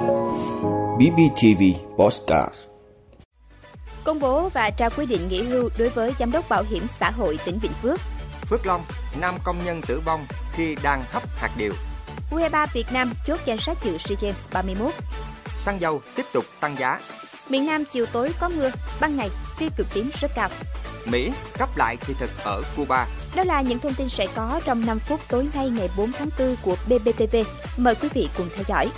BBTV Postcard Công bố và trao quyết định nghỉ hưu đối với Giám đốc Bảo hiểm xã hội tỉnh Bình Phước. Phước Long, nam công nhân tử vong khi đang hấp hạt điều. U23 Việt Nam chốt danh sách dự SEA Games 31. Xăng dầu tiếp tục tăng giá. Miền Nam chiều tối có mưa, ban ngày tia cực tím rất cao. Mỹ cấp lại thị thực ở Cuba. Đó là những thông tin sẽ có trong 5 phút tối nay ngày 4 tháng 4 của BBTV. Mời quý vị cùng theo dõi.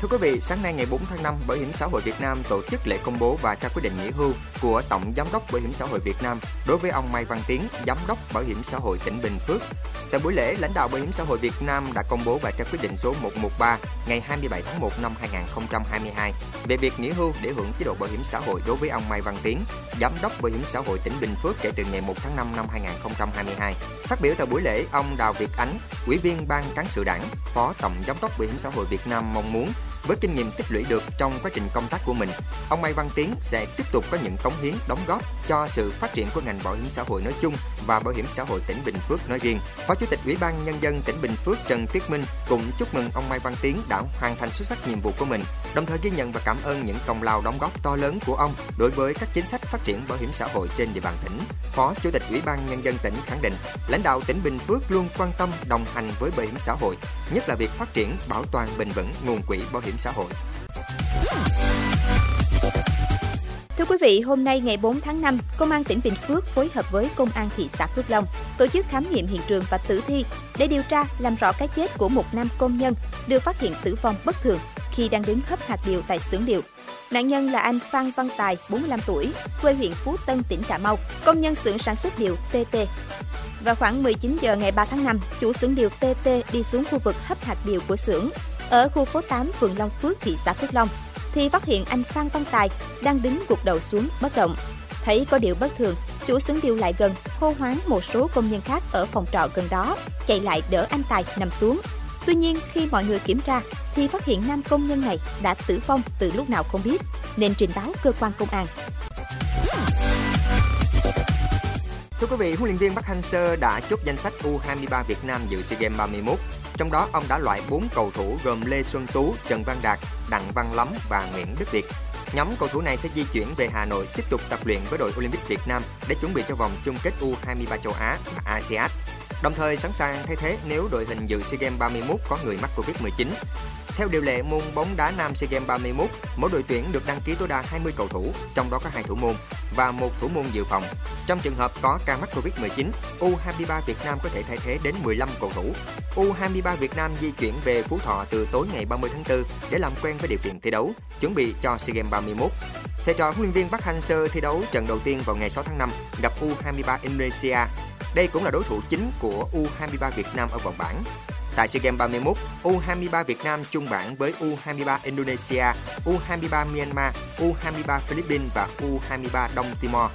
Thưa quý vị, sáng nay ngày 4 tháng 5, Bảo hiểm xã hội Việt Nam tổ chức lễ công bố và trao quyết định nghỉ hưu của Tổng Giám đốc Bảo hiểm xã hội Việt Nam đối với ông Mai Văn Tiến, Giám đốc Bảo hiểm xã hội tỉnh Bình Phước. Tại buổi lễ, lãnh đạo Bảo hiểm xã hội Việt Nam đã công bố và trao quyết định số 113 ngày 27 tháng 1 năm 2022 về việc nghỉ hưu để hưởng chế độ bảo hiểm xã hội đối với ông Mai Văn Tiến, Giám đốc Bảo hiểm xã hội tỉnh Bình Phước kể từ ngày 1 tháng 5 năm 2022. Phát biểu tại buổi lễ, ông Đào Việt Ánh, Ủy viên Ban cán sự Đảng, Phó Tổng Giám đốc Bảo hiểm xã hội Việt Nam mong muốn với kinh nghiệm tích lũy được trong quá trình công tác của mình, ông Mai Văn Tiến sẽ tiếp tục có những cống hiến đóng góp cho sự phát triển của ngành bảo hiểm xã hội nói chung và bảo hiểm xã hội tỉnh Bình Phước nói riêng. Phó Chủ tịch Ủy ban nhân dân tỉnh Bình Phước Trần Tuyết Minh cũng chúc mừng ông Mai Văn Tiến đã hoàn thành xuất sắc nhiệm vụ của mình, đồng thời ghi nhận và cảm ơn những công lao đóng góp to lớn của ông đối với các chính sách phát triển bảo hiểm xã hội trên địa bàn tỉnh. Phó Chủ tịch Ủy ban nhân dân tỉnh khẳng định, lãnh đạo tỉnh Bình Phước luôn quan tâm đồng hành với bảo hiểm xã hội, nhất là việc phát triển bảo toàn bền vững nguồn quỹ bảo hiểm xã hội. Thưa quý vị, hôm nay ngày 4 tháng 5, Công an tỉnh Bình Phước phối hợp với Công an thị xã Phước Long tổ chức khám nghiệm hiện trường và tử thi để điều tra làm rõ cái chết của một nam công nhân được phát hiện tử vong bất thường khi đang đứng hấp hạt điều tại xưởng điều. Nạn nhân là anh Phan Văn Tài, 45 tuổi, quê huyện Phú Tân, tỉnh Cà Mau, công nhân xưởng sản xuất điều TT. Vào khoảng 19 giờ ngày 3 tháng 5, chủ xưởng điều TT đi xuống khu vực hấp hạt điều của xưởng ở khu phố 8 phường Long Phước, thị xã Phước Long thì phát hiện anh Phan Văn Tài đang đứng gục đầu xuống bất động. Thấy có điều bất thường, chủ xưởng điều lại gần, hô hoáng một số công nhân khác ở phòng trọ gần đó, chạy lại đỡ anh Tài nằm xuống. Tuy nhiên, khi mọi người kiểm tra, thì phát hiện nam công nhân này đã tử vong từ lúc nào không biết, nên trình báo cơ quan công an. Thưa quý vị, huấn luyện viên Park Hang-seo đã chốt danh sách U23 Việt Nam dự SEA Games 31. Trong đó, ông đã loại 4 cầu thủ gồm Lê Xuân Tú, Trần Văn Đạt, Đặng Văn Lắm và Nguyễn Đức Việt. Nhóm cầu thủ này sẽ di chuyển về Hà Nội tiếp tục tập luyện với đội Olympic Việt Nam để chuẩn bị cho vòng chung kết U23 châu Á và ASEAN. Đồng thời sẵn sàng thay thế nếu đội hình dự SEA Games 31 có người mắc Covid-19. Theo điều lệ môn bóng đá nam SEA Games 31, mỗi đội tuyển được đăng ký tối đa 20 cầu thủ, trong đó có hai thủ môn và một thủ môn dự phòng. Trong trường hợp có ca mắc Covid-19, U23 Việt Nam có thể thay thế đến 15 cầu thủ. U23 Việt Nam di chuyển về Phú Thọ từ tối ngày 30 tháng 4 để làm quen với điều kiện thi đấu, chuẩn bị cho SEA Games 31. Thầy trò huấn luyện viên Park Hang-seo thi đấu trận đầu tiên vào ngày 6 tháng 5 gặp U23 Indonesia. Đây cũng là đối thủ chính của U23 Việt Nam ở vòng bảng. Tại SEA Games 31, U23 Việt Nam chung bảng với U23 Indonesia, U23 Myanmar, U23 Philippines và U23 Đông Timor.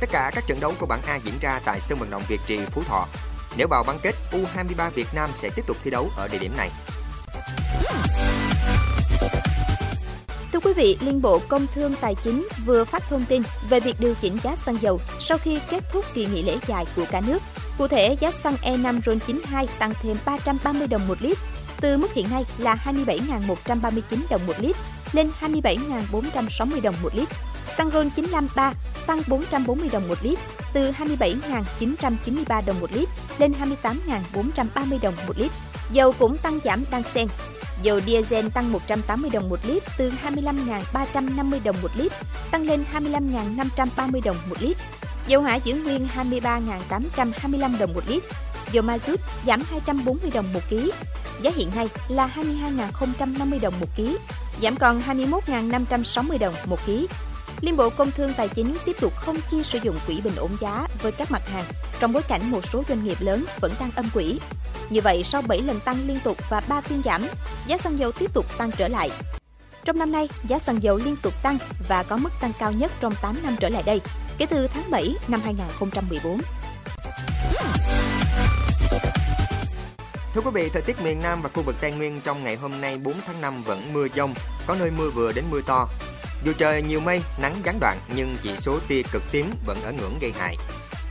Tất cả các trận đấu của bảng A diễn ra tại sân vận động Việt Trì, Phú Thọ. Nếu vào bán kết, U23 Việt Nam sẽ tiếp tục thi đấu ở địa điểm này. Thưa quý vị, Liên Bộ Công Thương Tài chính vừa phát thông tin về việc điều chỉnh giá xăng dầu sau khi kết thúc kỳ nghỉ lễ dài của cả nước. Cụ thể, giá xăng E5 RON92 tăng thêm 330 đồng một lít, từ mức hiện nay là 27.139 đồng một lít lên 27.460 đồng một lít. Xăng RON 953 tăng 440 đồng một lít, từ 27.993 đồng một lít lên 28.430 đồng một lít. Dầu cũng tăng giảm đang xen. Dầu diesel tăng 180 đồng một lít từ 25.350 đồng một lít, tăng lên 25.530 đồng một lít. Dầu hỏa giữ nguyên 23.825 đồng một lít. Dầu ma rút giảm 240 đồng một ký. Giá hiện nay là 22.050 đồng một ký, giảm còn 21.560 đồng một ký. Liên Bộ Công Thương Tài chính tiếp tục không chi sử dụng quỹ bình ổn giá với các mặt hàng trong bối cảnh một số doanh nghiệp lớn vẫn đang âm quỹ. Như vậy, sau 7 lần tăng liên tục và 3 phiên giảm, giá xăng dầu tiếp tục tăng trở lại. Trong năm nay, giá xăng dầu liên tục tăng và có mức tăng cao nhất trong 8 năm trở lại đây, kể từ tháng 7 năm 2014. Thưa quý vị, thời tiết miền Nam và khu vực Tây Nguyên trong ngày hôm nay 4 tháng 5 vẫn mưa dông, có nơi mưa vừa đến mưa to. Dù trời nhiều mây, nắng gián đoạn nhưng chỉ số tia cực tím vẫn ở ngưỡng gây hại.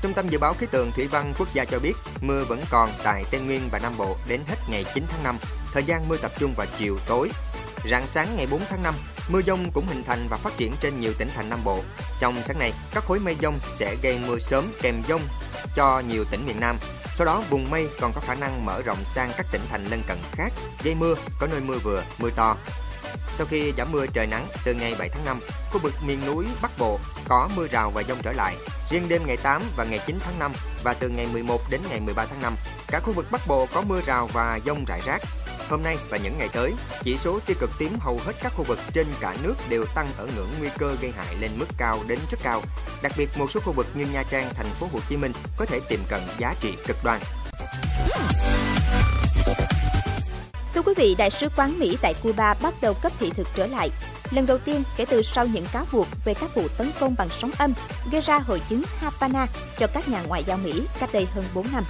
Trung tâm Dự báo Khí tượng Thủy văn Quốc gia cho biết mưa vẫn còn tại Tây Nguyên và Nam Bộ đến hết ngày 9 tháng 5, thời gian mưa tập trung vào chiều tối. Rạng sáng ngày 4 tháng 5, mưa dông cũng hình thành và phát triển trên nhiều tỉnh thành Nam Bộ. Trong sáng nay, các khối mây dông sẽ gây mưa sớm kèm dông cho nhiều tỉnh miền Nam. Sau đó, vùng mây còn có khả năng mở rộng sang các tỉnh thành lân cận khác, gây mưa, có nơi mưa vừa, mưa to. Sau khi giảm mưa trời nắng từ ngày 7 tháng 5, khu vực miền núi Bắc Bộ có mưa rào và dông trở lại. Riêng đêm ngày 8 và ngày 9 tháng 5 và từ ngày 11 đến ngày 13 tháng 5, cả khu vực Bắc Bộ có mưa rào và dông rải rác. Hôm nay và những ngày tới, chỉ số tiêu cực tím hầu hết các khu vực trên cả nước đều tăng ở ngưỡng nguy cơ gây hại lên mức cao đến rất cao. Đặc biệt một số khu vực như Nha Trang, thành phố Hồ Chí Minh có thể tiềm cận giá trị cực đoan. Thưa quý vị, Đại sứ quán Mỹ tại Cuba bắt đầu cấp thị thực trở lại. Lần đầu tiên kể từ sau những cáo buộc về các vụ tấn công bằng sóng âm gây ra hội chứng Havana cho các nhà ngoại giao Mỹ cách đây hơn 4 năm.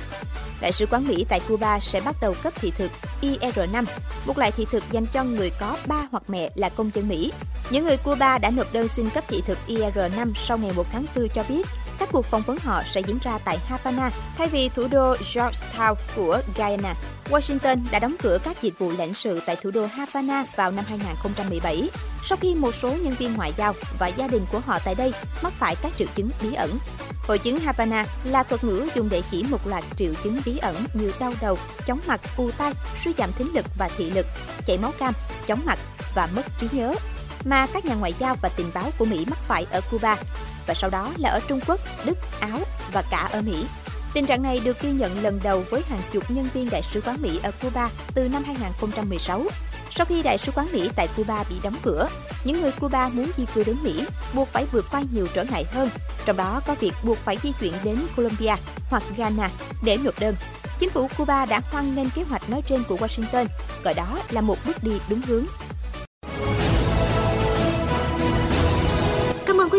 Đại sứ quán Mỹ tại Cuba sẽ bắt đầu cấp thị thực IR5, một loại thị thực dành cho người có ba hoặc mẹ là công dân Mỹ. Những người Cuba đã nộp đơn xin cấp thị thực IR5 sau ngày 1 tháng 4 cho biết các cuộc phỏng vấn họ sẽ diễn ra tại Havana thay vì thủ đô Georgetown của Guyana. Washington đã đóng cửa các dịch vụ lãnh sự tại thủ đô Havana vào năm 2017 sau khi một số nhân viên ngoại giao và gia đình của họ tại đây mắc phải các triệu chứng bí ẩn. Hội chứng Havana là thuật ngữ dùng để chỉ một loạt triệu chứng bí ẩn như đau đầu, chóng mặt, u tai, suy giảm thính lực và thị lực, chảy máu cam, chóng mặt và mất trí nhớ mà các nhà ngoại giao và tình báo của Mỹ mắc phải ở Cuba và sau đó là ở Trung Quốc, Đức, Áo và cả ở Mỹ. Tình trạng này được ghi nhận lần đầu với hàng chục nhân viên đại sứ quán Mỹ ở Cuba từ năm 2016. Sau khi đại sứ quán Mỹ tại Cuba bị đóng cửa, những người Cuba muốn di cư đến Mỹ buộc phải vượt qua nhiều trở ngại hơn, trong đó có việc buộc phải di chuyển đến Colombia hoặc Ghana để nộp đơn. Chính phủ Cuba đã hoan nghênh kế hoạch nói trên của Washington, gọi đó là một bước đi đúng hướng